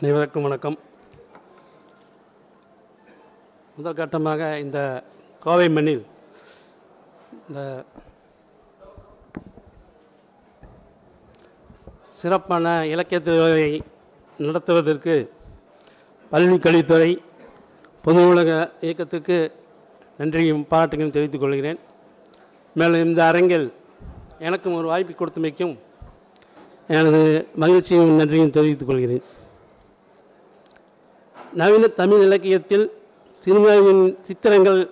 அனைவருக்கும் வணக்கம். முதல் கட்டமாக இந்த கோவை மண்ணில் இந்த சிறப்பான இலக்கிய திருவிழாவை நடத்துவதற்கு பள்ளி கல்வித்துறை பொது உலக இயக்கத்துக்கு நன்றியும் பாராட்டுகளையும் தெரிவித்துக் கொள்கிறேன். மேலும் இந்த அரங்கில் எனக்கும் ஒரு வாய்ப்பு கொடுத்தமைக்கும் எனது மகிழ்ச்சியும் நன்றியும் தெரிவித்துக் கொள்கிறேன். நவீன தமிழ் இலக்கியத்தில் சினிமாவின் சித்திரங்கள்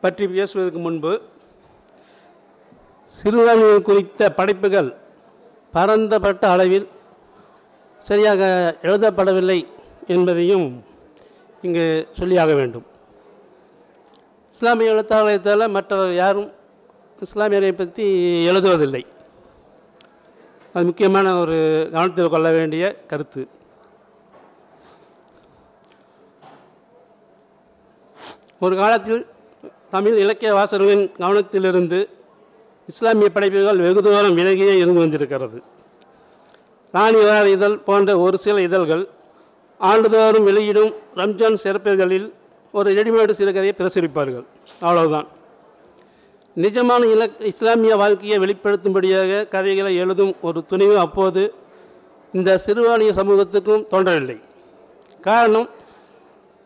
பற்றி பேசுவதற்கு முன்பு சிறுபான்மையினர் குறித்த படைப்புகள் பரந்தப்பட்ட அளவில் சரியாக எழுதப்படவில்லை என்பதையும் இங்கு சொல்லியாக வேண்டும். இஸ்லாமிய எழுத்தாலயத்தால் மற்றவர் யாரும் இஸ்லாமியரை பற்றி எழுதுவதில்லை. அது முக்கியமான ஒரு கவனத்தில் கொள்ள வேண்டிய கருத்து. ஒரு காலத்தில் தமிழ் இலக்கிய வாசகர்களின் கவனத்திலிருந்து இஸ்லாமிய படைப்புகள் வெகு தூரம் விலகியே இருந்து வந்திருக்கிறது. ராணி வார இதழ் போன்ற ஒரு சில இதழ்கள் ஆண்டுதோறும் வெளியிடும் ரம்ஜான் சிறப்புகளில் ஒரு ரெடிமேடு சிறுகதையை பிரசுரிப்பார்கள். அவ்வளவுதான். நிஜமான இலக் இஸ்லாமிய வாழ்க்கையை வெளிப்படுத்தும்படியாக கதைகளை எழுதும் ஒரு துணிவு அப்போது இந்த சிறுபான்மைய சமூகத்துக்கும் தோன்றவில்லை. காரணம்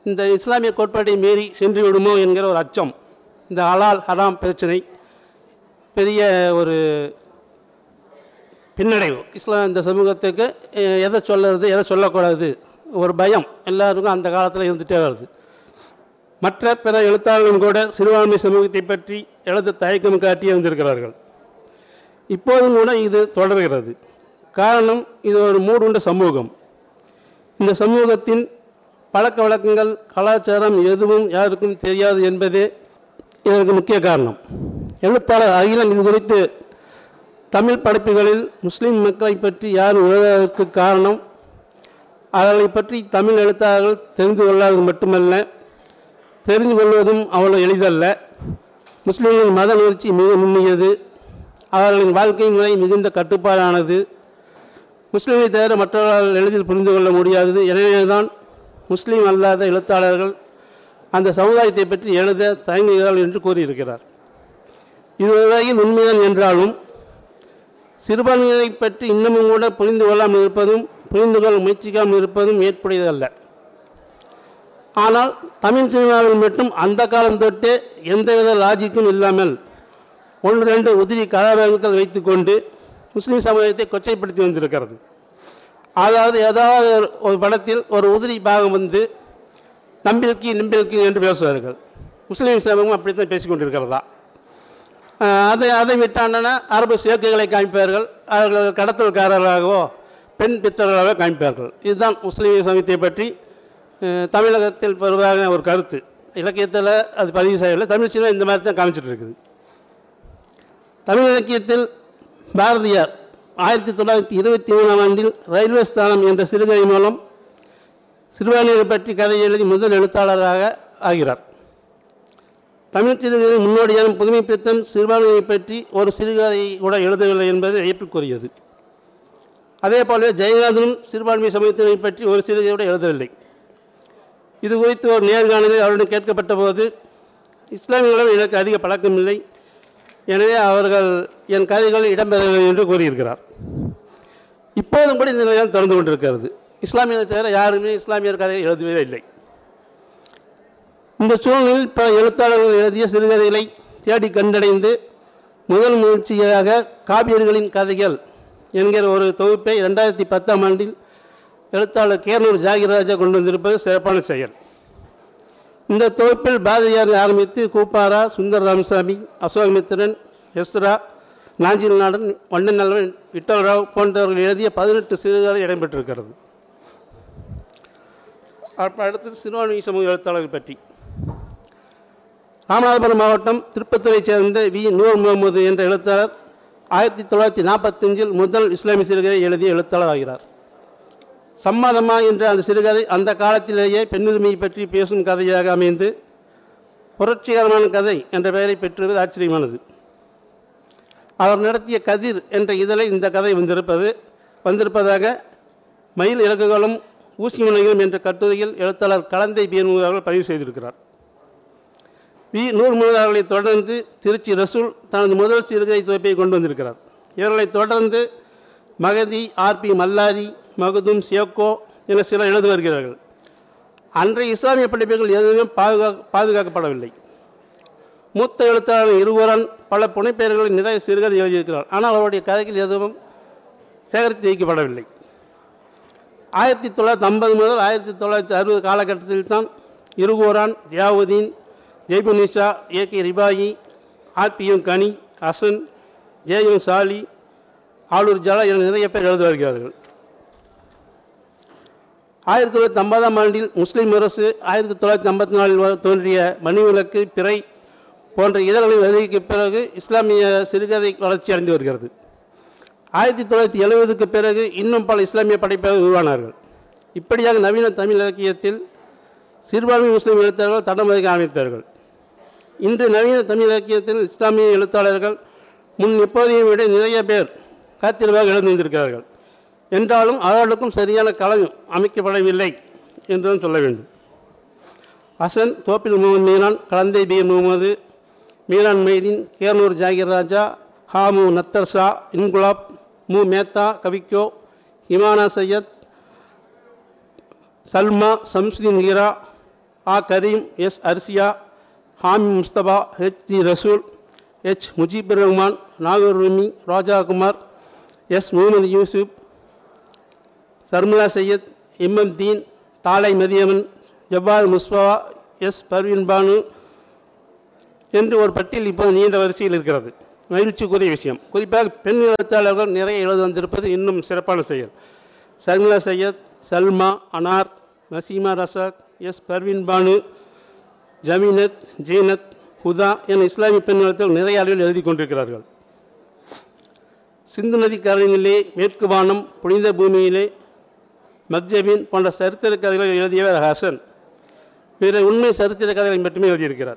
இந்த இஸ்லாமிய கோட்பாட்டை மீறி சென்று விடுமோ என்கிற ஒரு அச்சம். இந்த ஹலால் ஹராம் பிரச்சனை பெரிய ஒரு பின்னடைவு. இஸ்லாம் இந்த சமூகத்துக்கு எதை சொல்லுறது எதை சொல்லக்கூடாது ஒரு பயம் எல்லாருக்கும் அந்த காலத்தில் இருந்துகிட்டே வருது. மற்ற பிற எழுத்தாளர்களும் கூட சிறுபான்மை சமூகத்தை பற்றி எழுத தயக்கம் காட்டி வந்திருக்கிறார்கள் இப்போதும் கூட இது தொடர்கிறது. காரணம் இது ஒரு மூடுண்ட சமூகம். இந்த சமூகத்தின் பழக்க வழக்கங்கள் கலாச்சாரம் எதுவும் யாருக்கும் தெரியாது என்பதே இதற்கு முக்கிய காரணம். எழுத்தாளர் அகிலன் இது குறித்து தமிழ் படைப்புகளில் முஸ்லீம் மக்களை பற்றி யாரும் எழுதாததற்கு காரணம்? அவர்களை பற்றி தமிழ் எழுத்தாளர்கள் தெரிந்து கொள்ளாதது மட்டுமல்ல தெரிந்து கொள்வதும் அவ்வளவு எளிதல்ல. முஸ்லீம்களின் மத நிகழ்ச்சி மிக நுண்ணியது. அவர்களின் வாழ்க்கை முறை மிகுந்த கட்டுப்பாடானது. முஸ்லீமை தவிர மற்றவர்களால் எளிதில் புரிந்து கொள்ள முடியாதது. எனவேதான் முஸ்லீம் அல்லாத எழுத்தாளர்கள் அந்த சமுதாயத்தை பற்றி எழுத தயங்குகிறார்கள் என்று கூறியிருக்கிறார். இதுவரையில் உண்மைதான் என்றாலும் சிறுபான்மையினரை பற்றி இன்னமும் கூட புரிந்து கொள்ளாமல் இருப்பதும் புரிந்து கொள்ள முயற்சிக்காமல் இருப்பதும் ஏற்புடையதல்ல. ஆனால் தமிழ் சினிமாவில் மட்டும் அந்த காலம் தொட்டே எந்தவித லாஜிக்கும் இல்லாமல் ஒன்று ரெண்டு உதிரி கதாபாத்திரங்கள் வைத்துக்கொண்டு முஸ்லீம் சமுதாயத்தை கொச்சைப்படுத்தி வந்திருக்கிறது. அதாவது ஏதாவது ஒரு- படத்தில் ஒரு உதிரி பாகம் வந்து நம்பிக்கை நம்பிக்கை என்று பேசுவார்கள். முஸ்லீம் சமூகம் அப்படித்தான் பேசிக்கொண்டிருக்கிறதா? அதை அதை விட்டாண்டனா அரபு சேர்க்கைகளை காமிப்பார்கள் அவர்கள் கடத்தல்காரர்களாகவோ பெண் பித்தர்களாகவோ காமிப்பார்கள் இதுதான் முஸ்லீம் சமயத்தை பற்றி தமிழகத்தில் பெருவாக ஒரு கருத்து. இலக்கியத்தில் அது பதிவு செய்யவில்லை. தமிழ் சினிமா இந்த மாதிரி தான் காமிச்சிட்டு இருக்குது. தமிழ் இலக்கியத்தில் பாரதியார் ஆயிரத்தி தொள்ளாயிரத்தி இருபத்தி மூணாம் ஆண்டில் ரயில்வே ஸ்தானம் என்ற சிறுகதை மூலம் சிறுபான்மையரை பற்றி கதை எழுதி முதல் எழுத்தாளராக ஆகிறார். தமிழ் சிறுகதை முன்னோடியான புதுமை பித்தன் சிறுபான்மையை பற்றி ஒரு சிறுகதையை கூட எழுதவில்லை என்பது ஏற்றுக்குரியது. அதே போலவே ஜெயகாந்தனும் சிறுபான்மை சமயத்தினை பற்றி ஒரு சிறுகதை கூட எழுதவில்லை. இது குறித்து ஒரு நேர்காணலில் அவரிடம் கேட்கப்பட்ட போது இஸ்லாமியர்களும் எனக்கு அதிக பழக்கமில்லை. எனவே அவர்கள் என் கதைகளில் இடம்பெறவில்லை என்று கூறியிருக்கிறார். இப்போதும் கூட இந்த நிலையம் தொடர்ந்து கொண்டிருக்கிறது. இஸ்லாமியரை தவிர யாருமே இஸ்லாமியர் கதையை எழுதுவதே இல்லை. இந்த சூழ்நிலையில் பல எழுத்தாளர்கள் எழுதிய சிறுகதைகளை தேடி கண்டடைந்து முதல் முயற்சியாக காவியர்களின் கதைகள் என்கிற ஒரு தொகுப்பை ரெண்டாயிரத்தி பத்தாம் ஆண்டில் எழுத்தாளர் கேரளூர் ஜாகிராஜா கொண்டு வந்திருப்பது சிறப்பான செயல். இந்த தொகுப்பில் பாரதியார் ஆரம்பித்து கூப்பாரா சுந்தர் ராமசாமி அசோகமித்திரன் எஸ்ரா நாஞ்சில் நாடன் வண்ணன் நல்வன் விட்டல்ராவ் போன்றவர்கள் எழுதிய பதினெட்டு சிறுகதை இடம்பெற்றிருக்கிறது. அடுத்தது சிறுபான்மை சமூக எழுத்தாளர்கள் பற்றி. ராமநாதபுரம் மாவட்டம் திருப்பத்தூரைச் சேர்ந்த வி. நூர் முகமது என்ற எழுத்தாளர் ஆயிரத்தி தொள்ளாயிரத்தி நாற்பத்தஞ்சில் முதல் இஸ்லாமிய சிறுகதை எழுதிய எழுத்தாளர் ஆகிறார். சம்மதமா என்ற அந்த சிறுகதை அந்த காலத்திலேயே பெண்ணுரிமையை பற்றி பேசும் கதையாக அமைந்து புரட்சிகரமான கதை என்ற பெயரை பெற்றுவது ஆச்சரியமானது. அவர் நடத்திய கதிர் என்ற இதழில் இந்த கதை வந்திருப்பது. வந்திருப்பதாக மயில் இலக்குகளும் ஊசி முனைகளும் என்ற கட்டுரையில் எழுத்தாளர் கலந்தை பீர்மு அவர்கள் பதிவு செய்திருக்கிறார். வி. நூறு அவர்களை தொடர்ந்து திருச்சி ரசூல் தனது முதல் சிறுகதை தொகுப்பை கொண்டு வந்திருக்கிறார். இவர்களை தொடர்ந்து மகதி ஆர்பி மல்லாரி மகுதும் சியோக்கோ என சிலர் எழுதி வருகிறார்கள். அன்றைய இஸ்லாமிய படிப்புகள் எதுவுமே பாதுகா பாதுகாக்கப்படவில்லை. மூத்த எழுத்தாளர் இருவரன் பல புனைப்பெயர்களில் நிறைய சிறுகதை எழுதியிருக்கிறார். ஆனால் அவருடைய கதைகள் எதுவும் சேகரித்து வைக்கப்படவில்லை ஆயிரத்தி தொள்ளாயிரத்தி ஐம்பது முதல் ஆயிரத்தி தொள்ளாயிரத்தி அறுபது காலகட்டத்தில் தான் இருகோரான் Ziauddin Jaibunisha A K Rifai RPM Kani Hasan JM Sali Aloor Jala என நிறைய பேர் எழுதி வருகிறார்கள். ஆயிரத்தி தொள்ளாயிரத்தி ஐம்பதாம் ஆண்டில் முஸ்லீம் அரசு ஆயிரத்தி தொள்ளாயிரத்தி ஐம்பத்தி நாலில் தோன்றிய மணிவிலக்கு பிறை போன்ற இதழ்களின் வருகைக்கு பிறகு இஸ்லாமிய சிறுகதை வளர்ச்சி அடைந்து வருகிறது. ஆயிரத்தி தொள்ளாயிரத்தி எழுபதுக்கு பிறகு இன்னும் பல இஸ்லாமிய படைப்பாளர்கள் உருவானார்கள். இப்படியாக நவீன தமிழ் இலக்கியத்தில் சிறுபான்மை முஸ்லீம் எழுத்தாளர்கள் தடமதிக்க அமைத்தார்கள் ஆரம்பித்தார்கள் இன்று நவீன தமிழ் இலக்கியத்தில் இஸ்லாமிய எழுத்தாளர்கள் முன் எப்போதையும் விட நிறைய பேர் காத்திரவாக எழுந்து வந்திருக்கிறார்கள் என்றாலும் அவர்களுக்கும் சரியான களம் அமைக்கப்படவில்லை என்றும் சொல்ல வேண்டும். Hasan Thoppil Mohammed Kalanthai P. Mohammed Meeran Maideen Kernoor Zakir Raja Hamu Nathar Shah Inquilab Mu Metha Kavikko Imana Syed Salma Samsudeen Heera A Karim S Arshiya Hami Mustafa H G Rasool H Mujibur Rahman Nagore Rumi Raja Kumar S Mohammed Yusuf Sharmila Syed Imam Deen Thalai Mathiyaman Jabbar Muswa S Parveen Banu என்று ஒரு பட்டியல் இப்போது நீண்ட வரிசையில் இருக்கிறது. மகிழ்ச்சிக்குரிய விஷயம். குறிப்பாக பெண் எழுத்தாளர்கள் நிறைய எழுதி வந்திருப்பது இன்னும் சிறப்பான செயல். சர்மிளா சையத் சல்மா அனார் நசீமா ரசாக் எஸ் பர்வீன் பானு ஜமீனத் ஜீனத் ஹுதா என இஸ்லாமிய பெண் எழுத்தாளர்கள் நிறைய அளவில் எழுதி கொண்டிருக்கிறார்கள். சிந்து நதிக்கரையிலே மேற்கு வானம் புனித பூமியிலே மக்ஜபின் போன்ற சரித்திர கதைகளை எழுதியவர் ஹசன். பிற உண்மை சரித்திர கதைகளை மட்டுமே எழுதியிருக்கிறார்.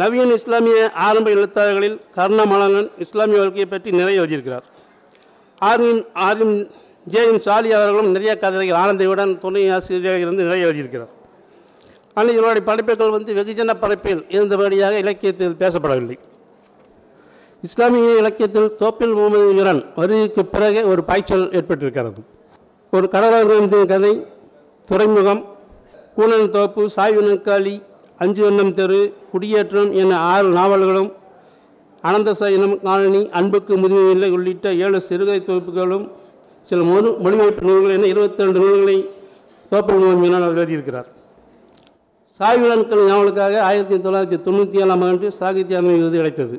நவீன இஸ்லாமிய ஆரம்ப எழுத்தாளர்களில் கர்ணமலங்கன் இஸ்லாமிய வாழ்க்கையை பற்றி நிறைய எழுதியிருக்கிறார். ஆர்மின் ஆர்மின் ஜேஎம் சாலி அவர்களும் நிறைய கதைகள் ஆனந்தையுடன் துணை ஆசிரியராக இருந்து நிறைய எழுதியிருக்கிறார். ஆனால் இவருடைய படைப்புகள் வந்து வெகுஜன படைப்பில் இருந்தபடியாக இலக்கியத்தில் பேசப்படவில்லை. இஸ்லாமிய இலக்கியத்தில் தோப்பில் முகமது வீரன் வருகைக்கு பிறகு ஒரு பாய்ச்சல் ஏற்பட்டிருக்கிறது. ஒரு கடலர்களின் கதை துறைமுகம் கூனன் தோப்பு சாய்வு நற்காலி அஞ்சு வண்ணம் தெரு குடியேற்றம் என ஆறு நாவல்களும் அனந்த சயனம் காலனி அன்புக்கு முதுமையில்லை உள்ளிட்ட ஏழு சிறுகதை தொகுப்புகளும் சில மொழி மொழிபெயர்ப்பு நூல்கள் என இருபத்தி ரெண்டு நூல்களை தோப்பில் மீனால் அவர் எழுதியிருக்கிறார். சாய்வு நாட்கள் நாவலுக்காக ஆயிரத்தி தொள்ளாயிரத்தி தொண்ணூற்றி ஏழாம் ஆண்டு சாகித்ய அமைப்பு விருது கிடைத்தது.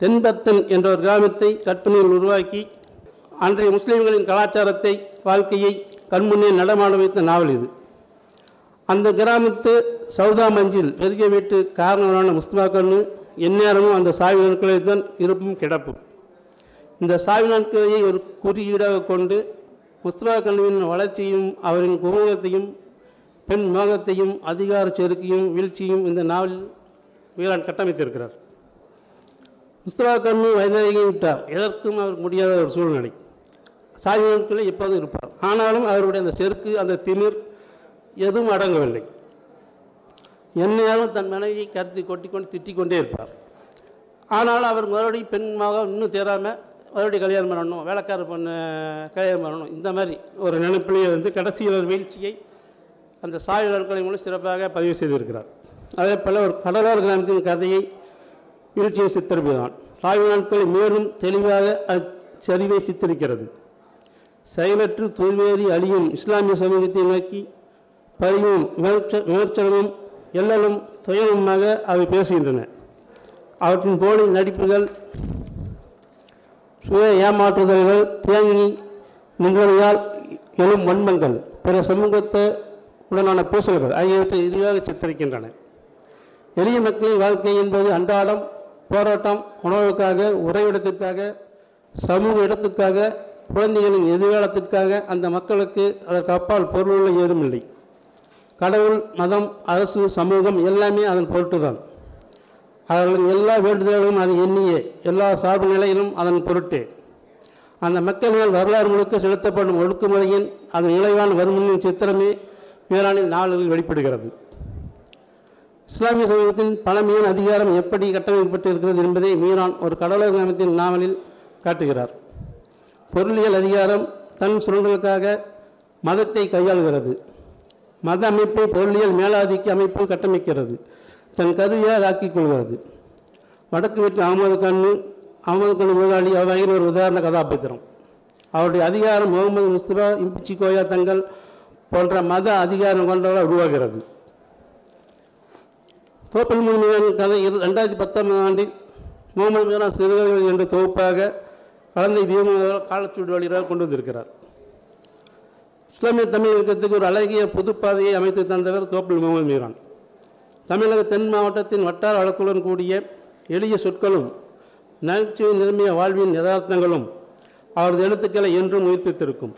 தென்பத்தன் என்ற ஒரு கிராமத்தை கற்பனையில் உருவாக்கி அன்றைய முஸ்லீம்களின் கலாச்சாரத்தை வாழ்க்கையை கண்முன்னே நடமாட வைத்த நாவல் இது. அந்த கிராமத்து சவுதா மஞ்சில் பெரிய வீட்டு காரணமான முஸ்தபா கண்ணு எந்நேரமும் அந்த சாவி நாட்களில் தான் இருப்பும் கிடப்பும். இந்த சாவி நாட்களை ஒரு குறியீடாக கொண்டு முஸ்தபா கண்ணுவின் வளர்ச்சியும் அவரின் குமுகத்தையும் பெண் மோகத்தையும் அதிகார செருக்கையும் வீழ்ச்சியும் இந்த நாவலில் வீரான் கட்டமைத்திருக்கிறார். முஸ்தபா கண்ணு வயதாகி விட்டார். எதற்கும் அவர் முடியாத ஒரு சூழ்நிலை. சாதி நாட்களில் எப்போதும் இருப்பார். ஆனாலும் அவருடைய அந்த செருக்கு அந்த திமிர் எதுவும் அடங்கவில்லை. எந்நேரம் தன் மனைவியை கருத்து கொட்டிக்கொண்டு திட்டிக் கொண்டே இருப்பார். ஆனால் அவர் மறுபடியும் பெண் மகன் இன்னும் தேராமல் மறுபடியும் கல்யாணம் பண்ணணும் வேலைக்கார பொண்ணு கல்யாணம் பண்ணணும் இந்த மாதிரி ஒரு நினைப்பிலேயே வந்து கடைசியில் ஒரு வீழ்ச்சியை அந்த சாயல் நாட்களை மூலம் சிறப்பாக பதிவு செய்திருக்கிறார். அதே போல் ஒரு கடலோர கிராமத்தின் கதையை வீழ்ச்சியை சித்தரிப்பதுதான். சாயல் நாட்களை மேலும் தெளிவாக அச்சரிவை சித்தரிக்கிறது. செயலற்று தோல்வேறி அழியும் இஸ்லாமிய சமூகத்தை நோக்கி பதிவும் விமர்சனமும் எல்லலும் துயரமுமாக அவை பேசுகின்றன. அவற்றின் போலி நடிப்புகள் சுய ஏமாற்றுதல்கள் தேங்கி நின்றவையால் எழும் வன்மங்கள் பிற சமூகத்தை உடனான பூசல்கள் ஆகியவற்றை இறுதியாக சித்தரிக்கின்றன. எளிய மக்களின் வாழ்க்கை என்பது அன்றாடம் போராட்டம் உணவுக்காக உறைவிடத்திற்காக சமூக இடத்துக்காக குழந்தைகளின் எதிர்காலத்திற்காக அந்த மக்களுக்கு அதற்கு அப்பால் பொருளுள்ள ஏதும் இல்லை கடவுள் மதம் அரசு சமூகம் எல்லாமே அதன் பொருட்டு தான் அவர்களின் எல்லா வேண்டுதல்களும் அது எண்ணியே எல்லா சார்பு நிலையிலும் அதன் பொருட்டே. அந்த மக்களினால் வரலாறு முழுக்க செலுத்தப்படும் ஒடுக்குமுறையின் அதன் நிலைவான வறுமையின் சித்திரமே மீரானின் நாளில் வெளிப்படுகிறது. இஸ்லாமிய சமூகத்தின் பழமையின் அதிகாரம் எப்படி கட்டமைக்கப்பட்டு இருக்கிறது என்பதை மீரான் ஒரு கடலோர அமைப்பின் நாவலில் காட்டுகிறார். பொருளியல் அதிகாரம் தன் சுரண்டலுக்காக மதத்தை கையாளுகிறது. மத அமைப்பு பொருளியல் மேலாதிக்க அமைப்பு கட்டமைக்கிறது. தன் கருவியாக ஆக்கிக் கொள்கிறது. வடக்கு வீட்டு அகமது கண்ணு அகமது கண்ணு முதலாளி அவ்வகையில் ஒரு உதாரண கதாபாத்திரம். அவருடைய அதிகாரம் முகமது முஸ்தபா இம்பிச்சி கோயா தங்கள் போன்ற மத அதிகாரம் கொண்டவர்கள் உருவாகிறது. தோப்பல் முனிவன் கதை இரு ரெண்டாயிரத்தி பத்தொன்பதாம் ஆண்டில் முகமது மீனா சிறுவர்கள் என்ற தொகுப்பாக கலந்தை தீபமாக காலச்சூடு வழியாக கொண்டு வந்திருக்கிறார். இஸ்லாமிய தமிழ் இயக்கத்துக்கு ஒரு அழகிய புதுப்பாதையை அமைத்து தந்தவர் தோப்பல் முகமது மீரான். தமிழக தென் மாவட்டத்தின் வட்டார வழக்குடன் கூடிய எளிய சொற்களும் நகைச்சுவை நிரம்பிய வாழ்வின் யதார்த்தங்களும் அவரது எழுத்துக்களை என்றும் உயிர்ப்பித்திருக்கும்.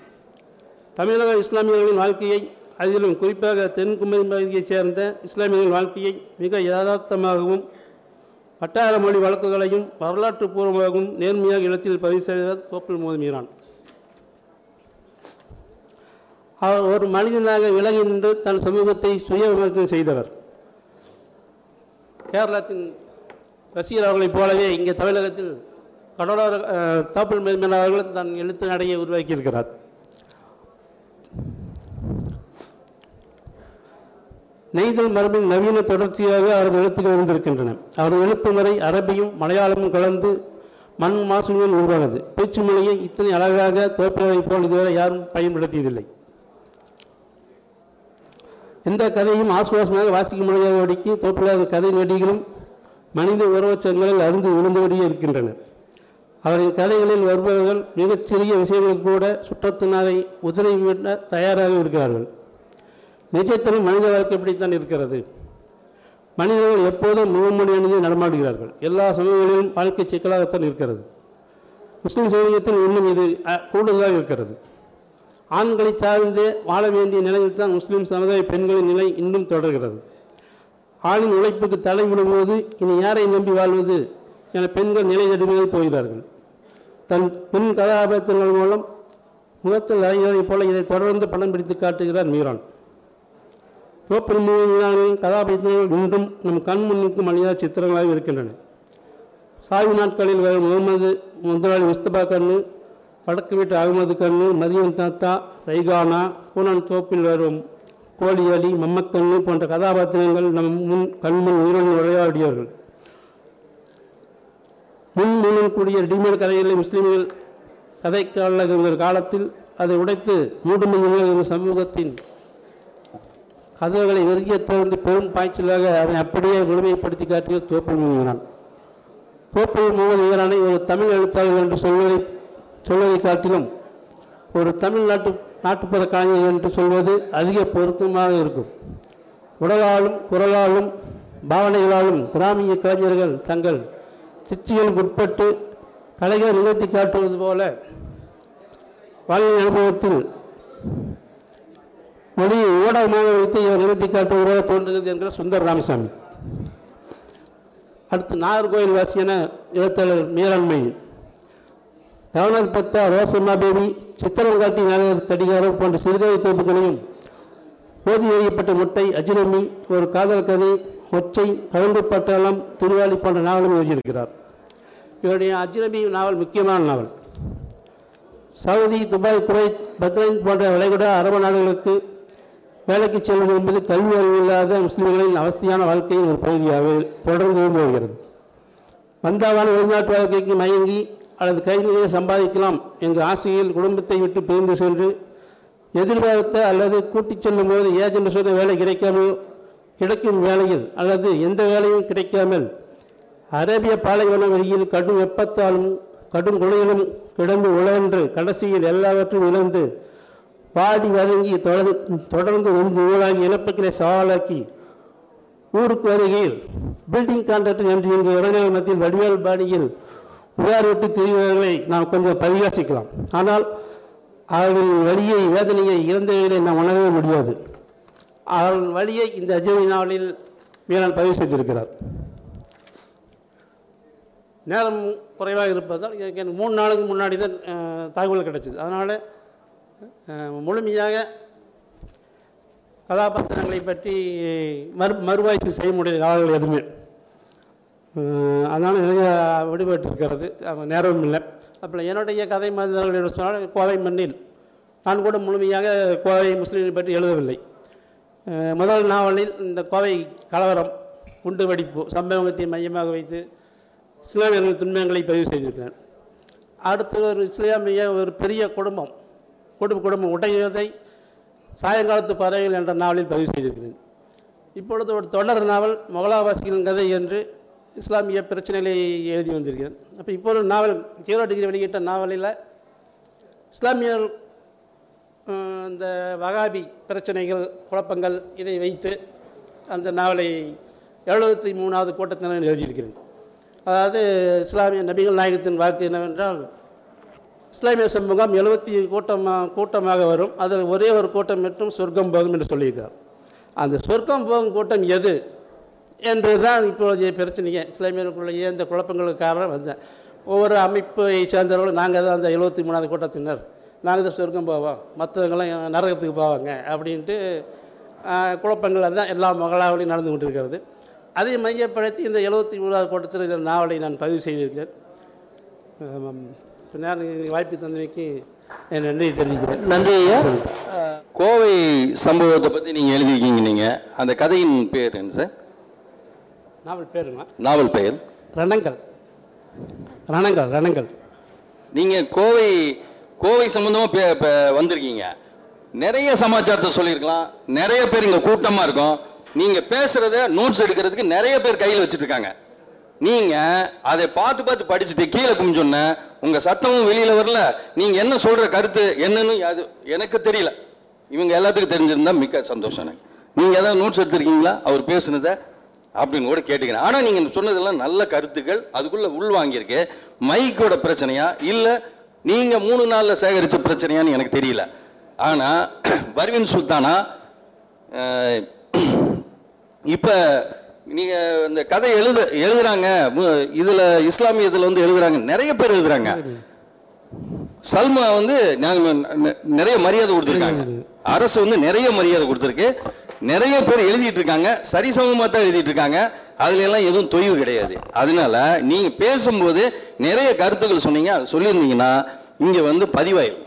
தமிழக இஸ்லாமியர்களின் வாழ்க்கையை அதிலும் குறிப்பாக தென் குமரி பகுதியைச் சேர்ந்த இஸ்லாமியர்களின் வாழ்க்கையை மிக யதார்த்தமாகவும் வட்டார மொழி வழக்குகளையும் வரலாற்று பூர்வமாகவும் நேர்மையாக எழுத்தில் பதிவு செய்தவர் தோப்பல் மீரான் அவர் ஒரு மனிதனாக விலகி நின்று தன் சமூகத்தை சுய விமர்சனம் செய்தவர். கேரளத்தின் ரசிகர் அவர்களைப் போலவே இங்கே தமிழகத்தில் கடலோர தாப்பல் தோப்பல் அவர்களும் தன் எழுத்து நடையை உருவாக்கியிருக்கிறார். நெய்தல் மரபின் நவீன தொடர்ச்சியாக அவரது எழுத்துக்கள் இருந்திருக்கின்றன அவரது எழுத்து முறை அரபியும் மலையாளமும் கலந்து மண் மாசுடன் உருவானது. பேச்சு மொழியை இத்தனை அழகாக தோற்றுவதைப் போல் இதுவரை யாரும் பயன்படுத்தியதில்லை. எந்த கதையும் ஆசுவாசமாக வாசிக்க முடியாதபடிக்கு தோப்பில்லாத கதை நடிகளும் மனித உறவச்சங்களில் அருந்து விழுந்தபடியே இருக்கின்றனர் அவரின் கதைகளில் வருபவர்கள் மிகச்சிறிய விஷயங்கள் கூட சுற்றத்தினரை உதறிவிட தயாராக இருக்கிறார்கள். நிஜத்திலும் மனித வாழ்க்கை இப்படித்தான் இருக்கிறது. மனிதர்கள் எப்போதும் முகமொழி அணிந்து நடமாடுகிறார்கள். எல்லா சமயங்களிலும் வாழ்க்கை சிக்கலாகத்தான் இருக்கிறது. முஸ்லீம் சமூகத்தில் இன்னும் இது கூடுதலாக இருக்கிறது. ஆண்களை சார்ந்து வாழ வேண்டிய நிலையில் தான் முஸ்லீம் சமுதாய பெண்களின் நிலை இன்னும் தொடர்கிறது. ஆணின் உழைப்புக்கு தடை விடும்போது இனி யாரை நம்பி வாழ்வது என பெண்கள் நிலை தடுமையில் போகிறார்கள். தன் பெண் கதாபாத்திரங்கள் மூலம் முகத்தில் அறிஞரைப் போல இதை தொடர்ந்து படம் பிடித்து காட்டுகிறார் மீரான். தோப்பல் மீனானின் கதாபாத்திரங்கள் இன்றும் நம் கண் முன்னுக்கும் அழியாத சித்திரங்களாக இருக்கின்றன. சாய்வு நாட்களில் முகமது முதலாளி முஸ்தபா கண்ணு வடக்கு வீட்டு அகமது கண்ணு மதியம் தாத்தா ரைகானா பூனன் தோப்பில் வரும் கோழியலி மம்மக்கண்ணு போன்ற கதாபாத்திரங்கள் நம் முன் கண்முன் உயிரோடு விளையாடியவர்கள் முன் முன்னும் கூடிய ரெடிமேட் கதைகளை முஸ்லீம்கள் கதைக்கால இருந்த காலத்தில் அதை உடைத்து மூடுமணிகள் சமூகத்தின் கதவுகளை வெறிய திறந்து பெரும் பாய்ச்சலாக அதை அப்படியே முழுமைப்படுத்தி காட்டிய தோப்பு முழுங்கினான் தோப்பு முகமது ஈரானை ஒரு தமிழ் எழுத்தாளர் என்று சொல்வதை சொல்வதை காட்டிலும் ஒரு தமிழ்நாட்டு நாட்டுப்புற கலைஞர் என்று சொல்வது அதிக பொருத்தமாக இருக்கும். உடலாலும் குரலாலும் பாவனைகளாலும் கிராமிய கலைஞர்கள் தங்கள் சிற்சிகளுக்கு உட்பட்டு கலைஞர் நிகழ்த்தி காட்டுவது போல வாழ்க்கை அனுபவத்தில் மொழியை ஊடகமாக வைத்து இவர் நிகழ்த்தி காட்டுவதாக தோன்றுகிறது என்கிற சுந்தர் ராமசாமி. அடுத்து நாகர்கோயில் வாசியான எழுத்தாளர் மீராண்மை கவர்னர் பத்தா ரோசம்மா பேபி சித்திரங்காட்டி நாயகர் கடிகாரம் போன்ற சிறுகதை தொகுப்புகளையும் ஓதி எழுதப்பட்ட முட்டை அஜினமி ஒரு காதல் கதை ஒச்சை கழுந்து பட்டாளம் திருவாளி போன்ற நாவலும் எழுதியிருக்கிறார். இவருடைய அஜினமி நாவல் முக்கியமான நாவல். சவுதி துபாய் குவைத் பக்ரைன் போன்ற வளைகுடா அரபு நாடுகளுக்கு வேலைக்கு செல்வது என்பது கல்வி அறிவு இல்லாத முஸ்லீம்களின் அவசியமான வாழ்க்கையின் ஒரு பகுதியாக தொடர்ந்து இருந்து வருகிறது. வந்தாவான வெளிநாட்டு வாழ்க்கைக்கு மயங்கி அல்லது கை நிறைய சம்பாதிக்கலாம் என்ற ஆசையில் குடும்பத்தை விட்டு பிரிந்து சென்று எதிர்பார்த்த அல்லது கூட்டிச் செல்லும் போது ஏஜென்ட் சொன்ன வேலை கிடைக்காமல் கிடைக்கும் வேலையில் அல்லது எந்த வேலையும் கிடைக்காமல் அரேபிய பாலைவன வெளியில் கடும் வெப்பத்தாலும் கடும் குளிரிலும் கிடந்து உழன்று கடைசியில் எல்லாவற்றையும் இழந்து வாடி வதங்கி தொடர்ந்து தொடர்ந்து ஒன்று ஊழாகி இழப்புகளை சவாலாக்கி ஊருக்கு வருகையில் பில்டிங் கான்ட்ராக்டர் என்று இங்கு இளைஞர் மத்தியில் வடிவேல் பாணியில் உதாரிட்டு திரிவர்களை நாம் கொஞ்சம் பரிகாசிக்கலாம். ஆனால் அவர்களின் வழியை வேதனையை இறந்தவர்களை நாம் உணரவே முடியாது. அவர்களின் வழியை இந்த அஜமி நாவலில் மீரான் பதிவு செய்திருக்கிறார். நேரம் குறைவாக இருப்பதால் எனக்கு எனக்கு மூணு நாளுக்கு முன்னாடி தான் தகவல் கிடைச்சிது. அதனால் முழுமையாக கதாபாத்திரங்களை பற்றி மறு மறுவாய்ப்பு செய்ய முடியாத. காலங்கள் எதுவுமே. அதனால் நிறைய விடுபட்டு இருக்கிறது நேரமும் இல்லை. அப்புறம் என்னுடைய கதை மனிதர்கள் சொன்னால் கோவை மண்ணில். நான் கூட முழுமையாக கோவை முஸ்லீமை பற்றி எழுதவில்லை. முதல் நாவலில் இந்த கோவை கலவரம் குண்டு வெடிப்பு சம்பவத்தை மையமாக வைத்து இஸ்லாமியர்கள் துன்பங்களை பதிவு செய்திருக்கிறேன் அடுத்து ஒரு இஸ்லாமிய ஒரு பெரிய குடும்பம் குடும்ப குடும்பம் உடையதை சாயங்காலத்து பறவைகள் என்ற நாவலில் பதிவு செய்திருக்கிறேன். இப்பொழுது ஒரு தொடர் நாவல் மொகலாவாசிகளின் கதை என்று இஸ்லாமிய பிரச்சனைகளை எழுதி வந்திருக்கிறேன். அப்போ இப்போ ஒரு நாவல் ஜீரோ டிகிரி வெளியிட்ட நாவலில் இஸ்லாமியர் இந்த வகாபி பிரச்சனைகள் குழப்பங்கள் இதை வைத்து அந்த நாவலை எழுபத்தி மூணாவது கூட்டத்தினர் எழுதியிருக்கிறேன். அதாவது இஸ்லாமிய நபிகள் நாயகத்தின் வாக்கு என்னவென்றால் இஸ்லாமிய சமூகம் எழுபத்தி கூட்டமாக கூட்டமாக வரும். அதில் ஒரே ஒரு கூட்டம் மட்டும் சொர்க்கம் போகும் என்று சொல்லியிருக்கார் அந்த சொர்க்கம் போகும் கூட்டம் எது? என்று தான் இப்போதைய பிரச்சனையே. இஸ்லாமியர்களுக்குள்ளேயே இந்த குழப்பங்களுக்கு காரணம் வந்தேன் ஒவ்வொரு அமைப்பை சேர்ந்தவர்களும் நாங்கள் தான் அந்த எழுபத்தி மூணாவது கூட்டத்தினர். நாங்கள் தான் சொர்க்கம் போவோம். மற்றவங்களாம் நரகத்துக்கு போவாங்க அப்படின்ட்டு குழப்பங்கள் தான் எல்லா மகளாவளையும் நடந்து கொண்டிருக்கிறது. அதை மையப்படுத்தி இந்த எழுபத்தி மூணாவது கூட்டத்தில் நாவலை நான் பதிவு செய்திருக்கிறேன். ஆமாம். பின்னர் வாய்ப்பு தந்தமைக்கு என் நன்றியை தெரிவிக்கிறேன். நன்றி ஐயா. கோவை சம்பவத்தை பற்றி நீங்கள் எழுதியிருக்கீங்க நீங்கள் அந்த கதையின் பேர் என்ன சார்? நாவல் பேருங்க நாவல் பெயர்? ரணங்கள். ரணங்கள் ரணங்கள். நீங்கள் கோவை கோவை சம்மந்தமாக வந்திருக்கீங்க. நிறைய சமாச்சாரத்தை சொல்லியிருக்கலாம். நிறைய பேர் இங்கே கூட்டமாக இருக்கும். நீங்கள் பேசுகிறத நோட்ஸ் எடுக்கிறதுக்கு நிறைய பேர் கையில் வச்சுட்டு இருக்காங்க நீங்கள் அதை பார்த்து பார்த்து படிச்சுட்டு கீழே குமிஞ்சோன்ன உங்கள் சத்தமும் வெளியில் வரல. நீங்கள் என்ன சொல்கிற கருத்து என்னன்னு அது எனக்கு தெரியல. இவங்க எல்லாத்துக்கும் தெரிஞ்சிருந்தா மிக்க சந்தோஷம் எனக்கு. நீங்கள் ஏதாவது நோட்ஸ் எடுத்திருக்கீங்களா? அவர் பேசுனதை அப்படின்னு கூட கேட்டுக்கிறேன். ஆனால் நீங்கள் சொன்னதெல்லாம் நல்ல கருத்துக்கள் அதுக்குள்ளே உள்வாங்கியிருக்கு மைக்கோட பிரச்சனையா? இல்லை நீங்கள் மூணு நாளில் சேகரித்த பிரச்சனையான்னு எனக்கு தெரியல. ஆனால் பர்வீன் சுல்தானா இப்போ நீங்கள் இந்த கதை எழுத எழுதுறாங்க. இதில் இஸ்லாமியத்தில் வந்து எழுதுறாங்க. நிறைய பேர் எழுதுறாங்க. சல்மா வந்து நாங்க ந- நிறைய மரியாதை கொடுத்துருக்காங்க. அரசு வந்து நிறைய மரியாதை கொடுத்துருக்கு. நிறைய பேர் எழுதிட்டு இருக்காங்க சரிசமமாக தான் எழுதிட்டு இருக்காங்க அதுல எல்லாம் எதுவும் தொய்வு கிடையாது. அதனால நீங்க பேசும்போது நிறைய கருத்துக்கள் சொன்னீங்க. அது சொல்லியிருந்தீங்கன்னா இங்க வந்து பதிவாயிரும்.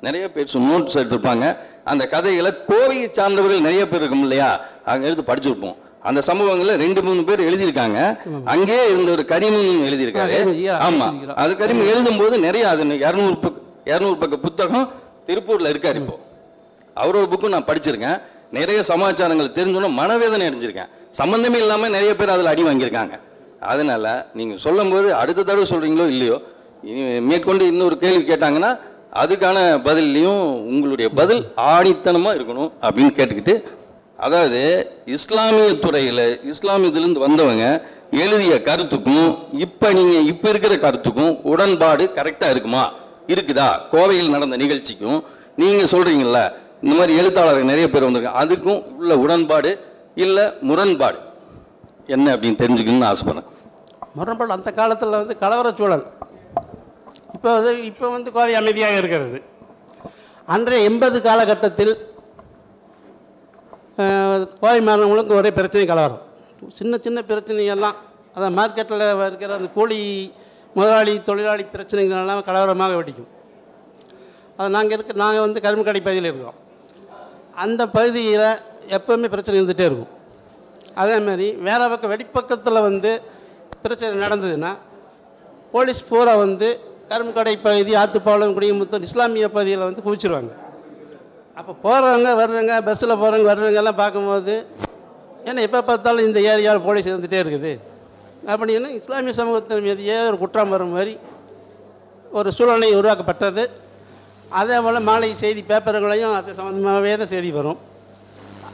நிறைய பேர் நோட்ஸ் எடுத்திருப்பாங்க. அந்த கதைகளை கோவையை சார்ந்தவர்கள் நிறைய பேர் இருக்கும் இல்லையா? அங்க எடுத்து படிச்சிருப்போம். அந்த சம்பவங்களை ரெண்டு மூணு பேர் எழுதியிருக்காங்க. அங்கேயே இருந்த ஒரு கரிமன் எழுதியிருக்காரு. ஆமா. அது கரிமன் எழுதும்போது நிறைய அது இரநூறு பக்க இரநூறு பக்க புத்தகம் திருப்பூர்ல இருக்காரு இப்போ. அவரோட புக்கும் நான் படிச்சிருக்கேன். நிறைய சமாச்சாரங்கள் தெரிஞ்சோன்னா மனவேதனை அடைஞ்சிருக்கேன். சம்பந்தமே இல்லாமல் நிறைய பேர் அதில் அடி வாங்கியிருக்காங்க. அதனால் நீங்கள் சொல்லும்போது அடுத்த தடவை சொல்கிறீங்களோ இல்லையோ மேற்கொண்டு இன்னொரு கேள்வி கேட்டாங்கன்னா அதுக்கான பதில்லையும் உங்களுடைய பதில் ஆணித்தனமாக இருக்கணும் அப்படின்னு கேட்டுக்கிட்டு அதாவது இஸ்லாமிய துறையில் இஸ்லாமியத்திலிருந்து வந்தவங்க எழுதிய கருத்துக்கும் இப்போ நீங்கள் இப்போ இருக்கிற கருத்துக்கும் உடன்பாடு கரெக்டாக இருக்குமா? இருக்குதா? கோவையில் நடந்த நிகழ்ச்சிக்கும் நீங்கள் சொல்கிறீங்கல்ல இந்த மாதிரி எழுத்தாளர்கள் நிறைய பேர் வந்திருக்காங்க. அதுக்கும் உள்ள உடன்பாடு இல்லை முரண்பாடு. என்ன அப்படின்னு தெரிஞ்சுக்கணும்னு ஆசைப்படுறேன். முரண்பாடு அந்த காலத்தில் வந்து கலவரச் சூழல். இப்போ வந்து இப்போ வந்து கோவை அமைதியாக இருக்கிறது. அன்றைய எண்பது காலகட்டத்தில் கோவை மாநிலங்களுக்கு ஒரே பிரச்சனை கலவரம். சின்ன சின்ன பிரச்சனைகள்லாம் அதான் மார்க்கெட்டில் இருக்கிற அந்த கூலி முதலாளி தொழிலாளி பிரச்சனைகள் எல்லாம் கலவரமாக வெடிக்கும். அது நாங்கள் இருக்க நாங்கள் வந்து கரும்பு கடை பகுதியில் இருக்கோம். அந்த பகுதியில் எப்போவுமே பிரச்சனை இருந்துகிட்டே இருக்கும். அதே மாதிரி வேற பக்கம் வெடிப்பக்கத்தில் வந்து பிரச்சனை நடந்ததுன்னா போலீஸ் பூரா வந்து கரும்புக்கடை பகுதி ஆத்துப்பாலம் குடியமுத்தம் இஸ்லாமிய பகுதியில் வந்து குவிச்சிருவாங்க. அப்போ போகிறவங்க வர்றவங்க பஸ்ஸில் போகிறவங்க வர்றவங்க எல்லாம் பார்க்கும்போது ஏன்னா எப்போ பார்த்தாலும் இந்த ஏரியாவில் போலீஸ் இருந்துகிட்டே இருக்குது. அப்படின்னு இஸ்லாமிய சமூகத்தின் மீதையே ஒரு குற்றம் வரும் மாதிரி ஒரு சூழ்நிலை உருவாக்கப்பட்டது. அதே போல் மாலை செய்தி பேப்பர்களையும் அது சம்மந்தமாகவே தான் செய்தி வரும்.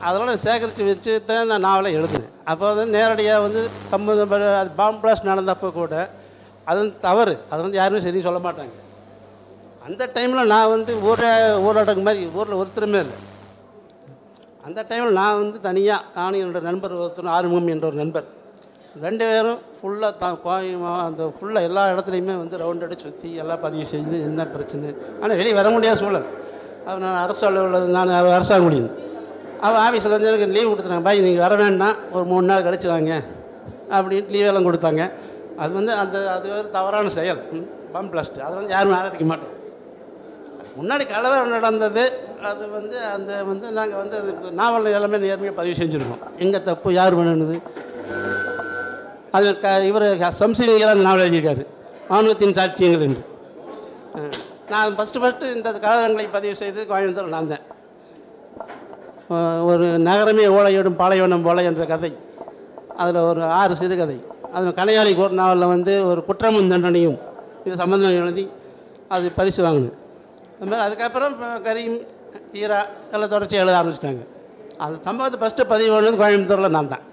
அதெல்லாம் சேகரித்து வச்சு தான் நான் நாவலை எழுதுனேன். அப்போ வந்து நேரடியாக வந்து சம்மந்தப்பட அது பாம்பு பிளாஸ்ட் நடந்தப்போ கூட அது வந்து தவறு. அது வந்து யாருமே சரி சொல்ல மாட்டாங்க. அந்த டைமில் நான் வந்து ஊரே ஊரடங்கு மாதிரி ஊரில் ஒருத்தருமே இல்லை. அந்த டைமில் நான் வந்து தனியாக நானும் என்னோடய நண்பர் ஒருத்தர் ஆறுமுகம் என்ற ஒரு நண்பர். ரெண்டு பேரும் ஃபுல்லாக தான் கோயமா அந்த ஃபுல்லாக எல்லா இடத்துலையுமே வந்து ரவுண்ட் அடி சுற்றி எல்லாம் பதிவு செஞ்சு என்ன பிரச்சனை. ஆனால் வெளியே வர முடியாத சூழல். அவர் நான் அரசு அலுவலர் நான் அரசாங்க முடியும் அவன் ஆஃபீஸில் வந்து எனக்கு லீவ் கொடுத்துட்டாங்க. பாய் நீங்கள் வர வேண்டாம். ஒரு மூணு நாள் கழிச்சு வாங்க. அப்படின்ட்டு லீவ் எல்லாம் கொடுத்தாங்க. அது வந்து அந்த அது ஒரு தவறான செயல். பம் பிளஸ்ட் அதை வந்து யாரும் ஆதரிக்க மாட்டோம். முன்னாடி கலவரம் நடந்தது. அது வந்து அந்த வந்து நாங்கள் வந்து அது நாவல் எல்லாமே நேர்மையாக பதிவு செஞ்சுருக்கோம். எங்கே தப்பு யார் பண்ணுனது? அது க இவர் சம்சீலிங்கெல்லாம் நாவல் எழுதியிருக்காரு. ஆணுவத்தின் சாட்சியங்கள் என்று. நான் ஃபஸ்ட்டு ஃபஸ்ட்டு இந்த கலவரங்களை பதிவு செய்து கோயம்புத்தூர் நான் தான் ஒரு நகரமே ஓலையிடும் பாலைவனம் போல என்ற கதை. அதில் ஒரு ஆறு சிறுகதை. அது கலையாளி கோர் நாவலில் வந்து ஒரு குற்றமும் தண்டனையும் இது சம்பந்தம் எழுதி அது பரிசு வாங்கினேன். அதுமாதிரி அதுக்கப்புறம் இப்போ கரீம் ஈரா எல்லாம் தொடர்ச்சி எழுத ஆரம்பிச்சிட்டாங்க. அது சம்பவத்தை ஃபஸ்ட்டு பதிவு பண்ணது கோயம்புத்தூரில் நான் தான்.